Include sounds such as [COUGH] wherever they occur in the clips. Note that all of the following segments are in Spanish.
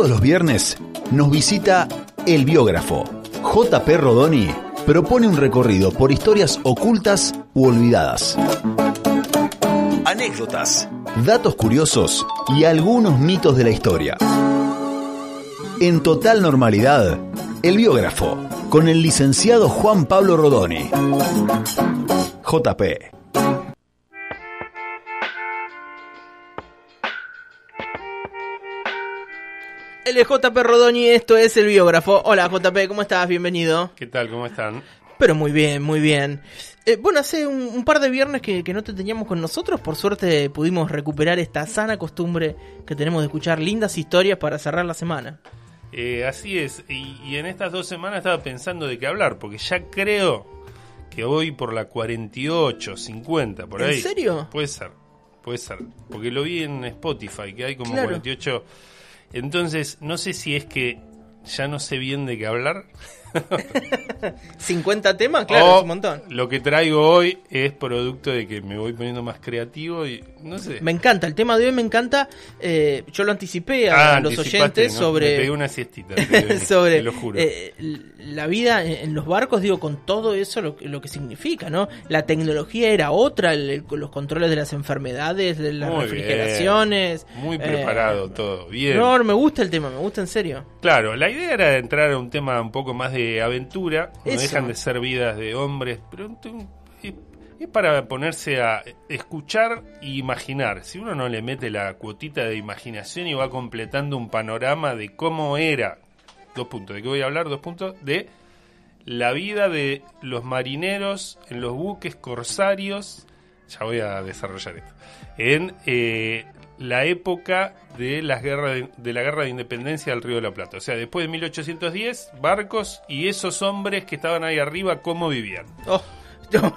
Todos los viernes nos visita el biógrafo. JP Rodoni propone un recorrido por historias ocultas u olvidadas. Anécdotas, datos curiosos y algunos mitos de la historia. En total normalidad, el biógrafo, con el licenciado Juan Pablo Rodoni. JP. Él es JP Rodoni, esto es el biógrafo. Hola JP, ¿cómo estás? Bienvenido. ¿Qué tal? ¿Cómo están? Pero muy bien, muy bien. Eh, bueno, hace un, un par de viernes que, que no te teníamos con nosotros. Por suerte pudimos recuperar esta sana costumbre que tenemos de escuchar lindas historias para cerrar la semana. Eh, así es, y, y en estas dos semanas estaba pensando de qué hablar, porque ya creo que voy por la 48, 50, por ¿En ahí. serio? Puede ser, puede ser, porque lo vi en Spotify, que hay como Claro. 48. Entonces, no sé si es que ya no sé bien de qué hablar. [LAUGHS] 50 temas, claro, o es un montón. Lo que traigo hoy es producto de que me voy poniendo más creativo y no sé. Me encanta, el tema de hoy me encanta. Eh, yo lo anticipé a Ah, los oyentes ¿no? sobre... Me pegué una siestita, te [LAUGHS] digo, sobre te lo juro. eh, la vida en, los barcos, digo, con todo eso lo, que- lo que significa, ¿no? La tecnología era otra, el- los controles de las enfermedades, de las Muy bien. refrigeraciones. Muy eh, preparado todo, bien. No, me gusta el tema, me gusta en serio. Claro, la idea era entrar a un tema un poco más de aventura. No dejan de ser vidas de hombres, pero es para ponerse a escuchar e imaginar. Si uno no le mete la cuotita de imaginación y va completando un panorama de cómo era, dos puntos, ¿de qué voy a hablar? Dos puntos, de la vida de los marineros en los buques corsarios, ya voy a desarrollar esto, en eh, la época de, las guerras de, de la guerra de independencia del Río de la Plata. O sea, después de 1810, barcos y esos hombres que estaban ahí arriba, ¿cómo vivían? Oh, [LAUGHS] no,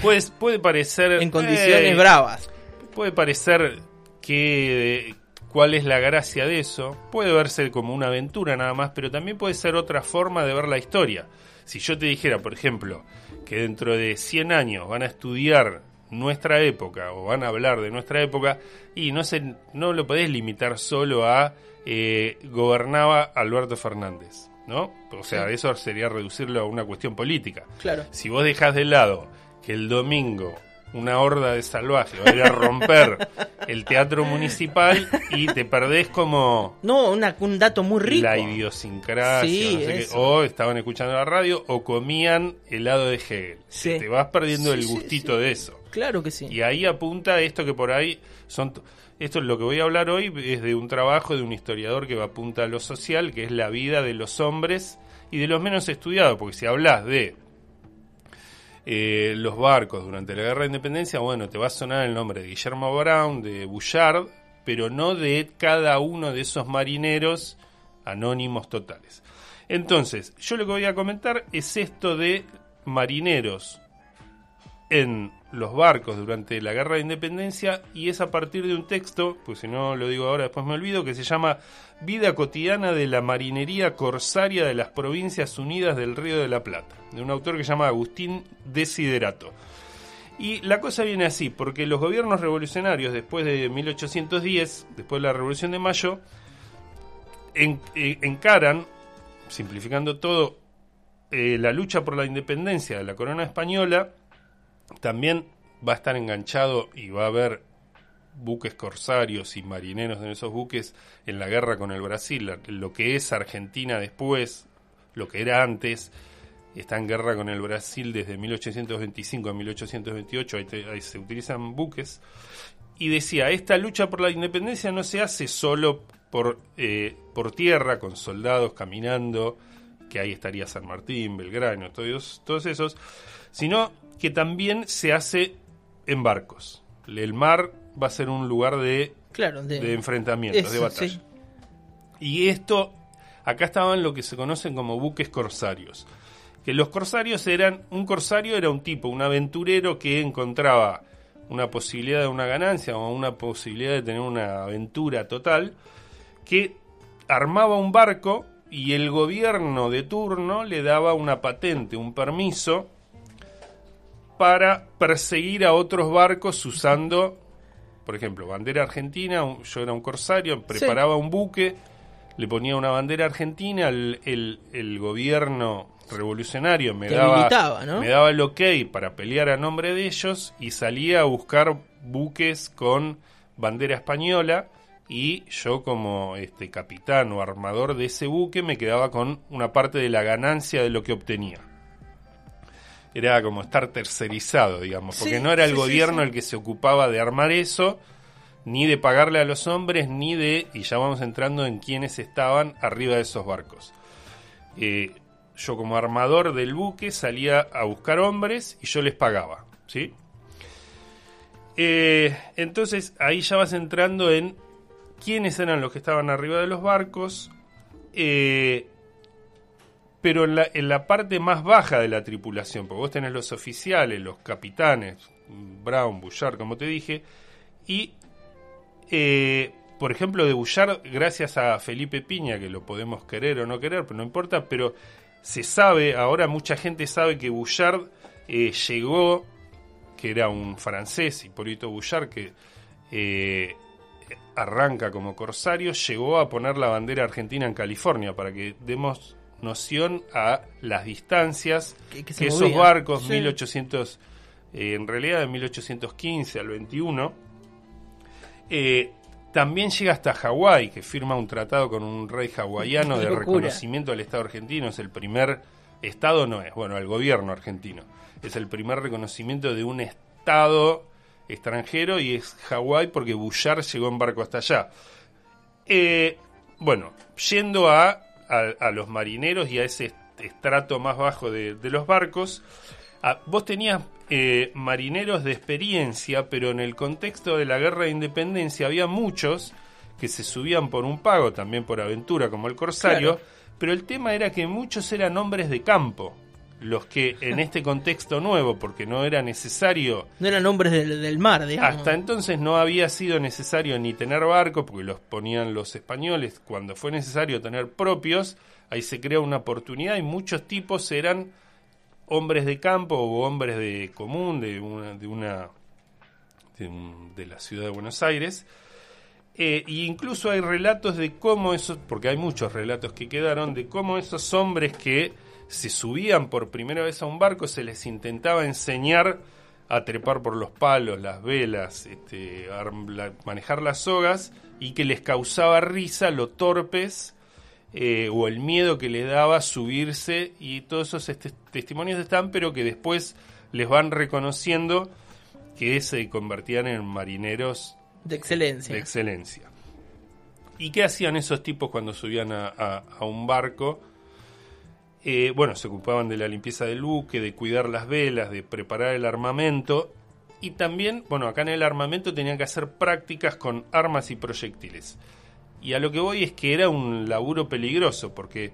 Pues puede parecer... en condiciones eh, bravas. Puede parecer que cuál es la gracia de eso. Puede verse como una aventura nada más, pero también puede ser otra forma de ver la historia. Si yo te dijera, por ejemplo, que dentro de 100 años van a estudiar nuestra época o van a hablar de nuestra época y no se no lo podés limitar solo a eh, gobernaba Alberto Fernández, ¿no? O sea, Sí. eso sería reducirlo a una cuestión política. Claro. Si vos dejás de lado que el domingo una horda de salvajes va a ir a romper el teatro municipal y te perdés como No, una- un dato muy rico. la idiosincrasia, Sí, no sé qué. o estaban escuchando la radio o comían helado de Hegel. Sí. Te vas perdiendo el gustito de eso. Claro que sí. Y ahí apunta esto que por ahí son... Esto es lo que voy a hablar hoy, es de un trabajo de un historiador que apunta a lo social, que es la vida de los hombres y de los menos estudiados, porque si hablas de eh, los barcos durante la Guerra de Independencia, bueno, te va a sonar el nombre de Guillermo Brown, de Bouchard, pero no de cada uno de esos marineros anónimos totales. Entonces, yo lo que voy a comentar es esto de marineros en los barcos durante la Guerra de Independencia y es a partir de un texto, pues si no lo digo ahora después me olvido, que se llama Vida cotidiana de la marinería corsaria de las Provincias Unidas del Río de la Plata, de un autor que se llama Agustín Desiderato. Y la cosa viene así, porque los gobiernos revolucionarios después de 1810, después de la Revolución de Mayo, en- eh, encaran, simplificando todo, eh, la lucha por la independencia de la corona española también va a estar enganchado y va a haber buques corsarios y marineros en esos buques en la guerra con el Brasil. Lo que es Argentina después, lo que era antes, está en guerra con el Brasil desde 1825 a 1828, ahí, te- ahí se utilizan buques. Y decía, esta lucha por la independencia no se hace solo por, eh, por tierra, con soldados caminando, que ahí estaría San Martín, Belgrano, todos, todos esos, sino que también se hace en barcos. El mar va a ser un lugar de, Claro, de, de enfrentamientos, de batalla. sí. Y esto, acá estaban lo que se conocen como buques corsarios. Que los corsarios eran, un corsario era un tipo, un aventurero que encontraba una posibilidad de una ganancia o una posibilidad de tener una aventura total, que armaba un barco y el gobierno de turno le daba una patente, un permiso para perseguir a otros barcos usando, por ejemplo, bandera argentina, yo era un corsario, preparaba un buque, le ponía una bandera argentina, el, el, el gobierno revolucionario me Te daba, habilitaba, ¿no? me daba el ok para pelear a nombre de ellos y salía a buscar buques con bandera española y yo como este capitán o armador de ese buque me quedaba con una parte de la ganancia de lo que obtenía. Era como estar tercerizado, digamos, porque Sí, no era el sí, gobierno sí. el que se ocupaba de armar eso, ni de pagarle a los hombres, ni de, y ya vamos entrando en quiénes estaban arriba de esos barcos. Eh, yo como armador del buque salía a buscar hombres y yo les pagaba, ¿sí? Eh, entonces ahí ya vas entrando en quiénes eran los que estaban arriba de los barcos, eh, pero en la, en la parte más baja de la tripulación, porque vos tenés los oficiales, los capitanes, Brown, Bouchard, como te dije, y eh, por ejemplo, de Bullard, gracias a Felipe Piña, que lo podemos querer o no querer, pero no importa, pero se sabe, ahora mucha gente sabe que Bullard eh, llegó, que era un francés, Hipólito Bullard, que eh, arranca como corsario, llegó a poner la bandera argentina en California, para que demos noción a las distancias Que- que se que esos barcos, Sí. 1800, eh, en realidad de 1815 al 21, eh, también llega hasta Hawái, que firma un tratado con un rey hawaiano [LAUGHS] de reconocimiento al Estado argentino. Es el primer Estado, no es, bueno, al gobierno argentino. Es el primer reconocimiento de un Estado extranjero y es Hawái porque Bullard llegó en barco hasta allá. Eh, bueno, yendo a, a, a los marineros y a ese estrato más bajo de, de los barcos, ah, vos tenías eh, marineros de experiencia, pero en el contexto de la guerra de independencia había muchos que se subían por un pago, también por aventura, como el corsario, Claro. pero el tema era que muchos eran hombres de campo, los que en este contexto nuevo, porque no era necesario No eran hombres del, del mar, digamos. hasta entonces no había sido necesario ni tener barco, porque los ponían los españoles. Cuando fue necesario tener propios, ahí se crea una oportunidad y muchos tipos eran hombres de campo o hombres de común de una de una de, un- de la ciudad de Buenos Aires. Eh, y incluso hay relatos de cómo esos, porque hay muchos relatos que quedaron, de cómo esos hombres que se subían por primera vez a un barco se les intentaba enseñar a trepar por los palos, las velas, este, la- manejar las sogas y que les causaba risa lo torpes eh, o el miedo que les daba subirse y todos esos este- testimonios están, pero que después les van reconociendo que se convertían en marineros De excelencia. de excelencia. ¿Y qué hacían esos tipos cuando subían a, a- a un barco? Eh, bueno, se ocupaban de la limpieza del buque, de cuidar las velas, de preparar el armamento. Y también, bueno, acá en el armamento tenían que hacer prácticas con armas y proyectiles. Y a lo que voy es que era un laburo peligroso, porque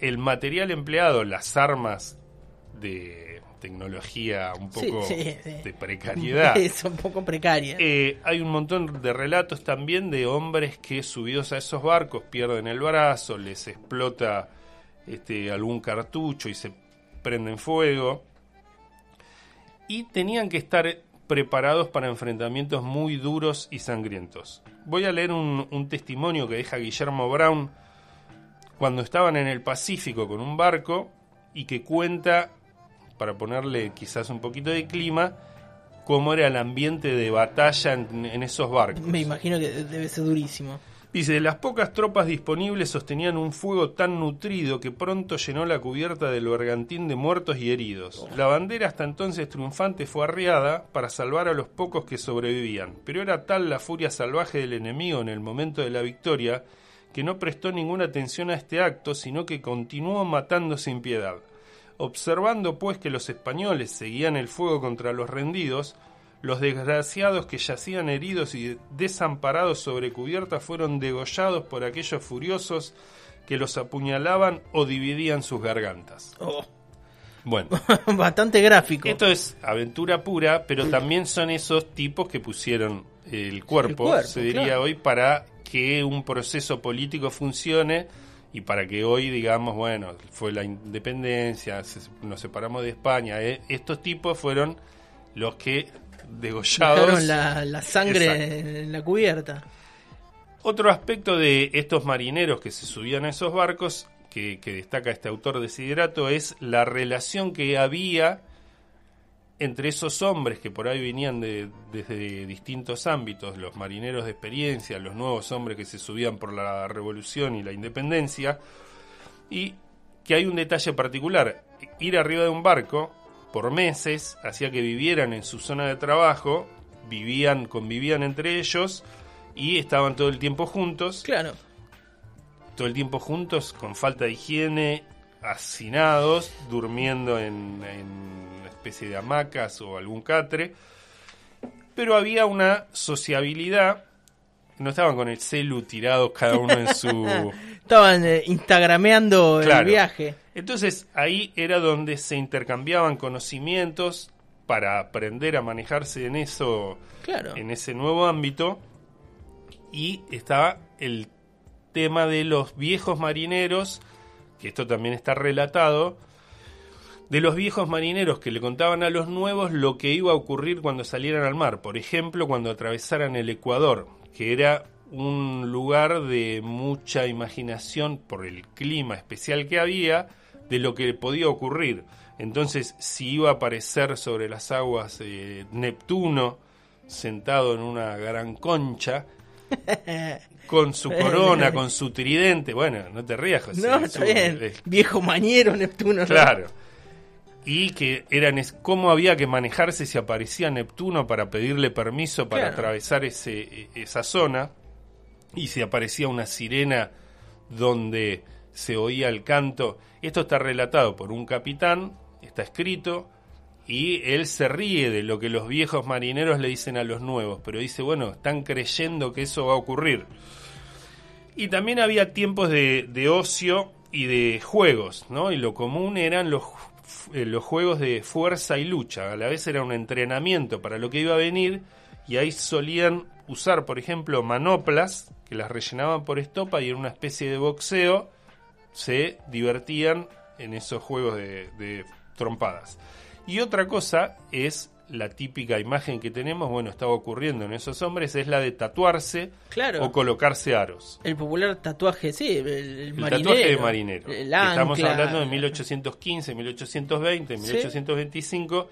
el material empleado, las armas de tecnología un poco sí, sí. de precariedad, [LAUGHS] Es un poco precaria. eh, hay un montón de relatos también de hombres que subidos a esos barcos pierden el brazo, les explota este, algún cartucho y se prenden fuego. Y tenían que estar preparados para enfrentamientos muy duros y sangrientos. Voy a leer un, testimonio que deja Guillermo Brown cuando estaban en el Pacífico con un barco y que cuenta, para ponerle quizás un poquito de clima, cómo era el ambiente de batalla en esos barcos. Me imagino que debe ser durísimo. Dice, las pocas tropas disponibles sostenían un fuego tan nutrido que pronto llenó la cubierta del bergantín de muertos y heridos. La bandera hasta entonces triunfante fue arriada para salvar a los pocos que sobrevivían, pero era tal la furia salvaje del enemigo en el momento de la victoria que no prestó ninguna atención a este acto, sino que continuó matando sin piedad. Observando pues que los españoles seguían el fuego contra los rendidos, los desgraciados que yacían heridos y desamparados sobre cubierta fueron degollados por aquellos furiosos que los apuñalaban o dividían sus gargantas. Oh, Bueno, [LAUGHS] bastante gráfico. esto es aventura pura, pero también son esos tipos que pusieron el cuerpo, El cuerpo, se diría claro. hoy, para que un proceso político funcione y para que hoy, digamos, bueno, fue la independencia, nos separamos de España. eh, Estos tipos fueron los que degollados. Dejaron la, la sangre Exacto. en la cubierta. Otro aspecto de estos marineros que se subían a esos barcos, que, que destaca este autor de Siderato, es la relación que había entre esos hombres que por ahí venían de, desde distintos ámbitos, los marineros de experiencia, los nuevos hombres que se subían por la revolución y la independencia, y que hay un detalle particular, ir arriba de un barco por meses hacía que vivieran en su zona de trabajo, vivían, convivían entre ellos y estaban todo el tiempo juntos. Claro. Todo el tiempo juntos, con falta de higiene, hacinados, durmiendo en, en una especie de hamacas o algún catre. Pero había una sociabilidad. No estaban con el celu tirados cada uno en su... [LAUGHS] Estaban eh, instagrameando el viaje. Entonces ahí era donde se intercambiaban conocimientos para aprender a manejarse en eso, Claro. en ese nuevo ámbito. Y estaba el tema de los viejos marineros, que esto también está relatado, de los viejos marineros que le contaban a los nuevos lo que iba a ocurrir cuando salieran al mar. Por ejemplo, cuando atravesaran el Ecuador, que era un lugar de mucha imaginación por el clima especial que había de lo que podía ocurrir. Entonces, si iba a aparecer sobre las aguas eh, Neptuno, sentado en una gran concha, [LAUGHS] con su corona, con su tridente, bueno, no te rías, José. no, es está bien. es- Viejo mañero Neptuno. ¿no? Claro. Y que eran es cómo había que manejarse si aparecía Neptuno para pedirle permiso para Claro. atravesar ese, esa zona. Y si aparecía una sirena donde se oía el canto. Esto está relatado por un capitán, está escrito, y él se ríe de lo que los viejos marineros le dicen a los nuevos, pero dice, bueno, están creyendo que eso va a ocurrir. Y también había tiempos de, de ocio y de juegos, ¿no? Y lo común eran los, los juegos de fuerza y lucha. A la vez era un entrenamiento para lo que iba a venir y ahí solían usar, por ejemplo, manoplas que las rellenaban por estopa y en una especie de boxeo se divertían en esos juegos de, de trompadas. Y otra cosa es la típica imagen que tenemos, bueno, estaba ocurriendo en esos hombres, es la de tatuarse Claro. o colocarse aros. El popular tatuaje, sí, el, el El marinero. tatuaje de marinero. El Estamos hablando de 1815, 1820, Sí. 1825.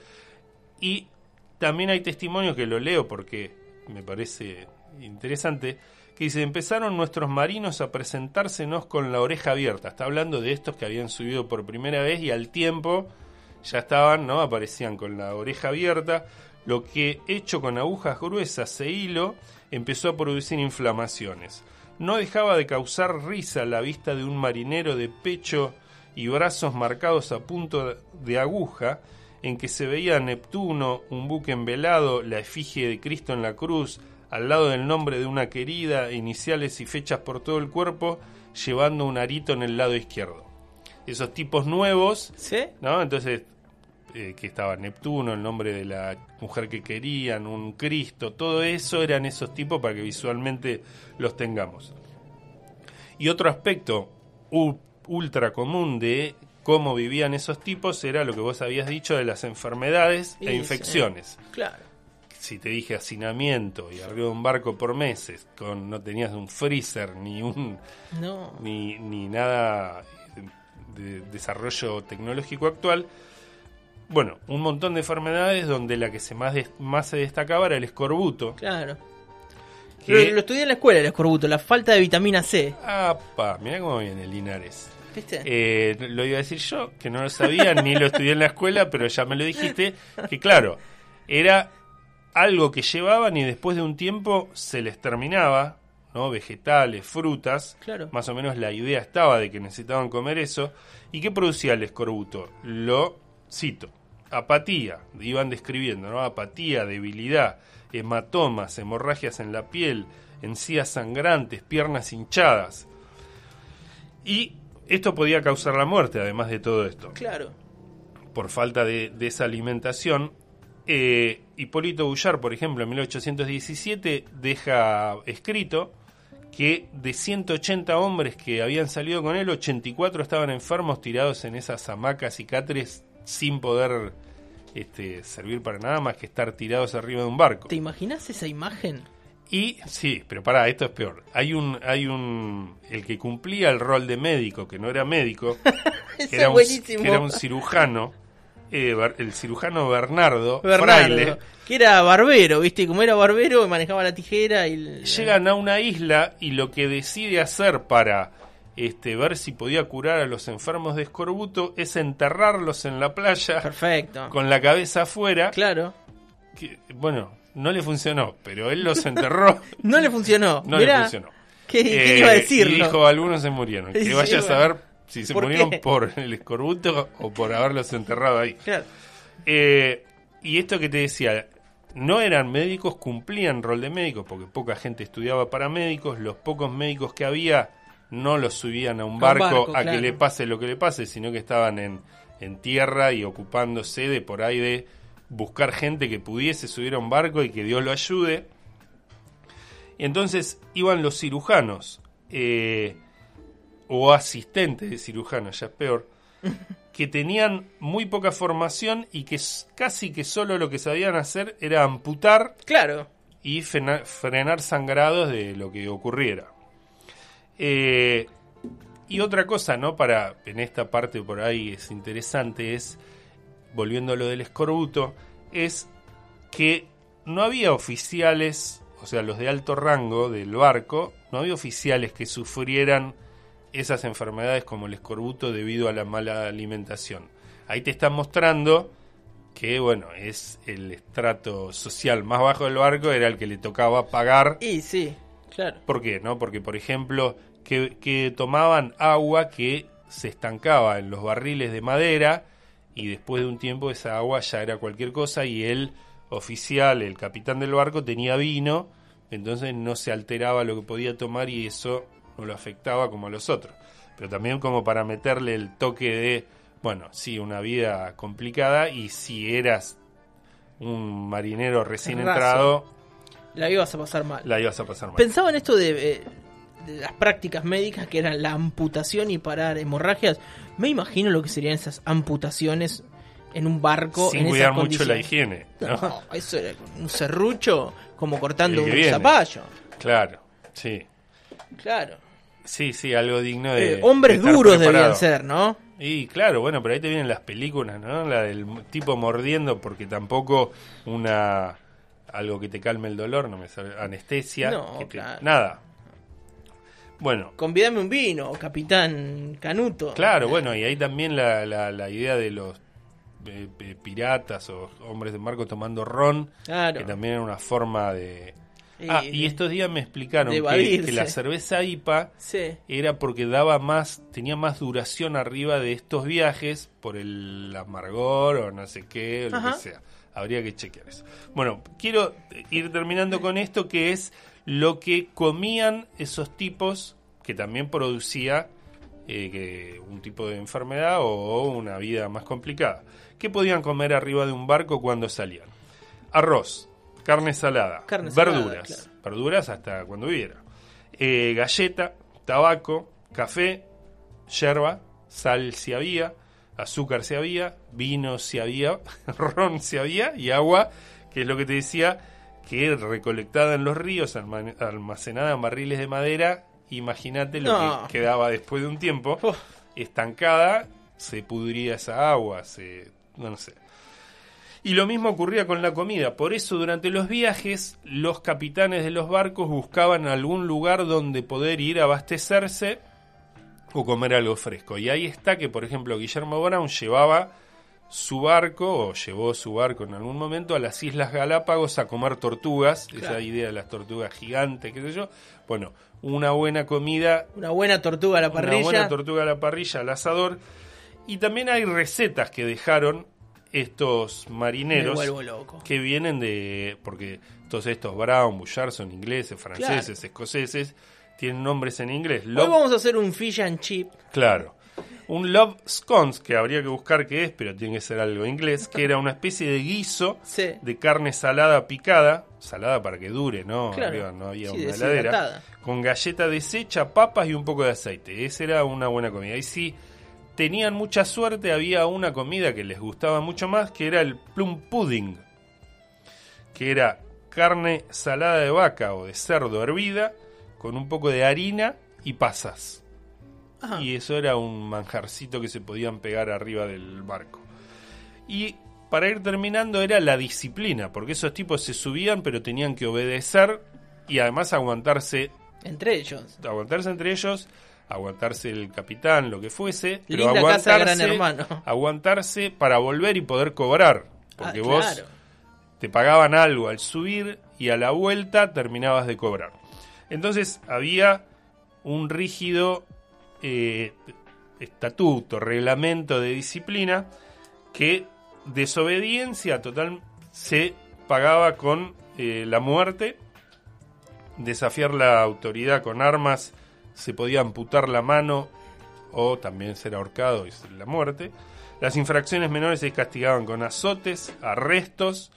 Y también hay testimonios que lo leo porque me parece interesante. Que dice: Empezaron nuestros marinos a presentársenos con la oreja abierta. Está hablando de estos que habían subido por primera vez y al tiempo ya estaban, ¿no? Aparecían con la oreja abierta. Lo que, hecho con agujas gruesas e hilo, empezó a producir inflamaciones. No dejaba de causar risa la vista de un marinero de pecho y brazos marcados a punto de aguja, en que se veía a Neptuno, un buque envelado, la efigie de Cristo en la cruz, al lado del nombre de una querida, iniciales y fechas por todo el cuerpo, llevando un arito en el lado izquierdo. Esos tipos nuevos ¿Sí? ¿no? Entonces, eh, que estaba Neptuno, el nombre de la mujer que querían, un Cristo, todo eso eran esos tipos para que visualmente los tengamos. Y otro aspecto ultra común de cómo vivían esos tipos era lo que vos habías dicho de las enfermedades e infecciones. Claro. Si te dije hacinamiento y arriba de un barco por meses, con no tenías un freezer ni un No. ni, ni nada de desarrollo tecnológico actual. Bueno, un montón de enfermedades donde la que se más, des- más se destacaba era el escorbuto. Claro. que- Lo, lo estudié en la escuela, el escorbuto, la falta de vitamina C. ¡Apa! Mirá cómo viene Linares. ¿Viste? Eh, lo iba a decir yo, que no lo sabía, ni lo estudié en la escuela, pero ya me lo dijiste, que claro, era algo que llevaban y después de un tiempo se les terminaba, ¿no? Vegetales, frutas, Claro. más o menos la idea estaba de que necesitaban comer eso. ¿Y qué producía el escorbuto? Lo cito, apatía, iban describiendo, ¿no? Apatía, debilidad, hematomas, hemorragias en la piel, encías sangrantes, piernas hinchadas. Y esto podía causar la muerte, además de todo esto. Claro. Por falta de, de esa alimentación. Eh, Hipólito Bullar, por ejemplo, en 1817 deja escrito que de 180 hombres que habían salido con él, 84 estaban enfermos tirados en esas hamacas y catres sin poder este, servir para nada más que estar tirados arriba de un barco. ¿Te imaginas esa imagen? Y sí, pero pará, esto es peor. Hay un, hay un, el que cumplía el rol de médico, que no era médico, [LAUGHS] que era, un, que era un cirujano, eh, el cirujano Bernardo, Bernardo, Fraile, que era barbero, ¿viste? Como era barbero, manejaba la tijera y... llegan a una isla y lo que decide hacer para este, ver si podía curar a los enfermos de escorbuto es enterrarlos en la playa Perfecto. con la cabeza afuera. Claro. que, bueno, no le funcionó, pero él los enterró. [LAUGHS] No le funcionó. No Mirá, le funcionó. ¿Qué, qué Eh, iba a decirlo? Y dijo, algunos se murieron. [LAUGHS] Que Sí, vaya a saber si se ¿Por murieron qué? por el escorbuto o por haberlos enterrado ahí. Claro. Eh, y esto que te decía, no eran médicos, cumplían rol de médicos, porque poca gente estudiaba para médicos, los pocos médicos que había no los subían a un un barco, a claro. que le pase lo que le pase, sino que estaban en, en tierra y ocupándose de por ahí de buscar gente que pudiese subir a un barco y que Dios lo ayude. Y entonces iban los cirujanos, eh, o asistentes de cirujanos, ya es peor, [LAUGHS] que tenían muy poca formación y que casi que solo lo que sabían hacer era amputar Claro. y frena- frenar sangrados de lo que ocurriera. Eh, y otra cosa, ¿no? Para, en esta parte por ahí es interesante, es, volviendo a lo del escorbuto, es que no había oficiales, o sea, los de alto rango del barco, no había oficiales que sufrieran esas enfermedades como el escorbuto debido a la mala alimentación. Ahí te están mostrando que, bueno, es el estrato social más bajo del barco, era el que le tocaba pagar Y sí, claro. ¿Por qué? ¿No? Porque, por ejemplo, que, que tomaban agua que se estancaba en los barriles de madera y después de un tiempo esa agua ya era cualquier cosa y el oficial, el capitán del barco, tenía vino, entonces no se alteraba lo que podía tomar y eso no lo afectaba como a los otros. Pero también como para meterle el toque de, bueno, sí, una vida complicada y si eras un marinero recién entrado, La ibas a pasar mal. la ibas a pasar mal. Pensaba en esto de, eh, de las prácticas médicas que eran la amputación y parar hemorragias. Me imagino lo que serían esas amputaciones en un barco sin en cuidar esas mucho la higiene. ¿no? No, eso era un serrucho como cortando un viene. zapallo. Claro, sí. Claro. Sí, sí, algo digno de. Eh, hombres de duros preparado. debían ser, ¿no? Y claro, bueno, pero ahí te vienen las películas, ¿no? La del tipo mordiendo, porque tampoco una. Algo que te calme el dolor, no me sale. anestesia. No, que te- claro. Nada. Bueno, Convídame un vino, capitán Canuto. claro, bueno, y ahí también la, la, la idea de los eh, eh, piratas o hombres de marco tomando ron, Claro. que también era una forma de. Y- ah, y estos días me explicaron que, la cerveza IPA Sí. era porque daba más, tenía más duración arriba de estos viajes por el amargor o no sé qué, o lo Ajá. que sea. Habría que chequear eso. Bueno, quiero ir terminando con esto que es lo que comían esos tipos que también producía eh, que un tipo de enfermedad o una vida más complicada. ¿Qué podían comer arriba de un barco cuando salían? Arroz, carne salada, Carne salada, verduras, claro. verduras hasta cuando hubiera, eh, galleta, tabaco, café, yerba, sal si había, azúcar si había, vino si había, [LAUGHS] ron si había y agua, que es lo que te decía, que recolectada en los ríos, alma- almacenada en barriles de madera, imagínate lo No. que quedaba después de un tiempo, Uf. estancada, se pudría esa agua, se, no sé. Y lo mismo ocurría con la comida. Por eso durante los viajes los capitanes de los barcos buscaban algún lugar donde poder ir a abastecerse o comer algo fresco. Y ahí está que, por ejemplo, Guillermo Brown llevaba su barco, o llevó su barco en algún momento, a las Islas Galápagos a comer tortugas. Claro. Esa idea de las tortugas gigantes, qué sé yo. Bueno, una buena comida Una buena tortuga a la una parrilla. buena tortuga a la parrilla, al asador. Y también hay recetas que dejaron estos marineros que vienen de. Porque todos estos Brown, Bouchard son ingleses, franceses, escoceses, tienen nombres en inglés. Hoy Love- vamos a hacer un fish and chip. Claro. Un love scones, que habría que buscar qué es, pero tiene que ser algo inglés, que era una especie de guiso Sí. de carne salada picada, salada para que dure, ¿no? Claro. Arriba no había Sí, una heladera, con galleta deshecha, papas y un poco de aceite. Esa era una buena comida. Y si tenían mucha suerte, había una comida que les gustaba mucho más, que era el plum pudding, que era carne salada de vaca o de cerdo hervida con un poco de harina y pasas. Ajá. Y eso era un manjarcito que se podían pegar arriba del barco. Y para ir terminando era la disciplina, porque esos tipos se subían pero tenían que obedecer y además aguantarse, Entre ellos. aguantarse entre ellos, aguantarse el capitán, lo que fuese, pero Linda casa de aguantarse, Gran Hermano. aguantarse para volver y poder cobrar, porque Ah, vos claro. te pagaban algo al subir y a la vuelta terminabas de cobrar. Entonces había un rígido eh, estatuto, reglamento de disciplina que desobediencia total se pagaba con eh, la muerte, desafiar la autoridad con armas se podía amputar la mano o también ser ahorcado y ser la muerte. Las infracciones menores se castigaban con azotes, arrestos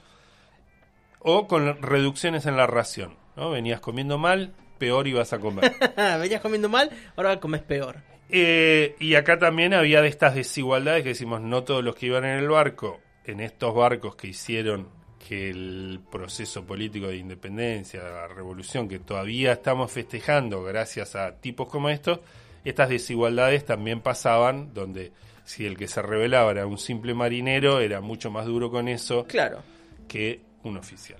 o con reducciones en la ración. ¿No? Venías comiendo mal, peor ibas a comer. [LAUGHS] Venías comiendo mal, ahora comes peor. Eh, y acá también había de estas desigualdades que decimos, no todos los que iban en el barco, en estos barcos que hicieron que el proceso político de independencia, la revolución que todavía estamos festejando gracias a tipos como estos, estas desigualdades también pasaban donde si el que se rebelaba era un simple marinero, era mucho más duro con eso Claro. que un oficial.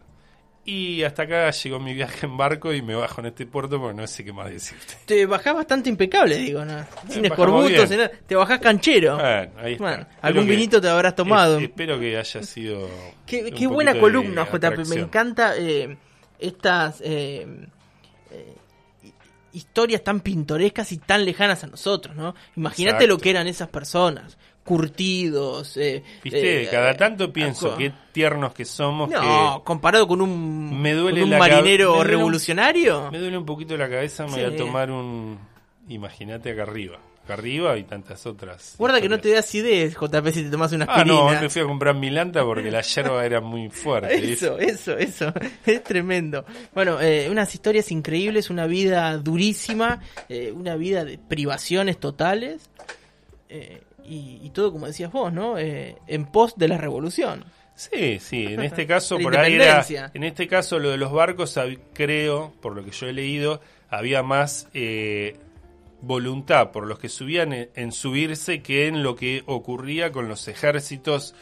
Y hasta acá llegó mi viaje en barco y me bajo en este puerto porque no sé qué más decirte. Te bajás bastante impecable, digo, ¿no? Sin escorbutos, bien. sin nada. te bajás canchero. Bueno, ahí está. Algún que- vinito te habrás tomado. es- espero que haya sido. Qué, buena columna, JP. Me encanta eh, estas eh, eh, historias tan pintorescas y tan lejanas a nosotros, ¿no? Imagínate lo que eran esas personas, curtidos. Eh, Viste, eh, cada tanto pienso qué tiernos que somos. No, comparado con un, Me duele con un marinero me duele un- revolucionario. que me duele un poquito la cabeza. Me voy a tomar un. Imagínate acá arriba. Acá arriba y tantas otras. Guarda que no te das ideas, JP, si te tomas una Ah, no, aspirina. me fui a comprar milanta porque la yerba era muy fuerte. Eso, eso, eso. [LAUGHS] Es tremendo. Bueno, eh, unas historias increíbles, una vida durísima, eh, una vida de privaciones totales. eh, y, y todo, como decías vos, ¿no? Eh, en pos de la revolución. Sí, sí, en [LAUGHS] este caso por ahí era, en este caso lo de los barcos creo, por lo que yo he leído, había más eh, voluntad por los que subían en, en subirse que en lo que ocurría con los ejércitos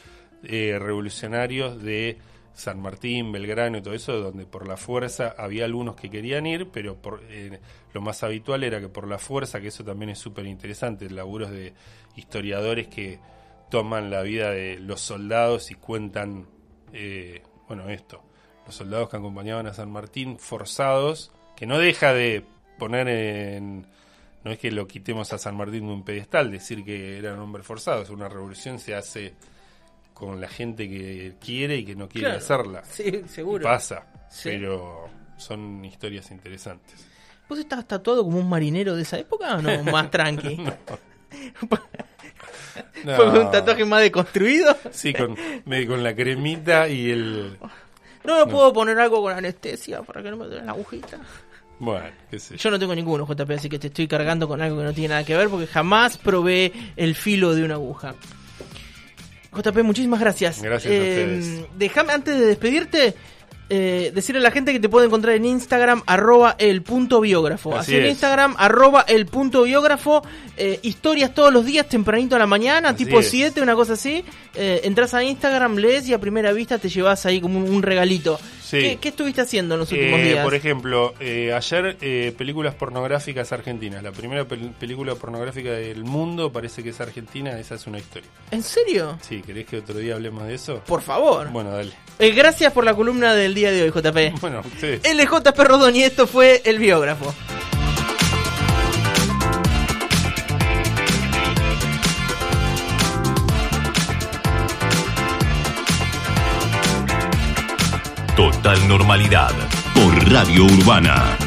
eh, revolucionarios de San Martín, Belgrano y todo eso, donde por la fuerza había algunos que querían ir, pero por, eh, lo más habitual era que por la fuerza, que eso también es súper interesante, laburos de historiadores que toman la vida de los soldados y cuentan, eh, bueno, esto, los soldados que acompañaban a San Martín forzados, que no deja de poner en... No es que lo quitemos a San Martín de un pedestal, decir que eran hombres forzados, una revolución se hace con la gente que quiere y que no quiere Claro. hacerla. Sí, seguro. Pasa, Sí. pero son historias interesantes. ¿Vos estabas tatuado como un marinero de esa época o no? [LAUGHS] Más tranqui. No. [LAUGHS] ¿Fue un tatuaje más deconstruido? Sí, con, me- con la cremita y el... No me puedo poner algo con anestesia para que no me duele la agujita. Bueno, qué sé yo. Yo no tengo ninguno, JP, así que te estoy cargando con algo que no tiene nada que ver porque jamás probé el filo de una aguja. JP, muchísimas gracias. Gracias a ustedes. Déjame, antes de despedirte, eh, decirle a la gente que te puede encontrar en Instagram, arroba el punto biógrafo. Así Así, en. Instagram, arroba el punto biógrafo. eh, historias todos los días, tempranito a la mañana, Así tipo es. 7, una cosa así. Eh, entras a Instagram, lees y a primera vista te llevas ahí como un, un regalito. Sí. ¿Qué, qué estuviste haciendo en los últimos Eh, días? por ejemplo, eh, ayer eh, películas pornográficas argentinas. La primera pel- película pornográfica del mundo parece que es argentina. Esa es una historia. ¿En serio? Sí, ¿querés que otro día hablemos de eso? Por favor. Bueno, dale. Gracias por la columna del día de hoy, JP. [LAUGHS] Bueno, ustedes. LJP Rodón y esto fue El Biógrafo. Total normalidad por Radio Urbana.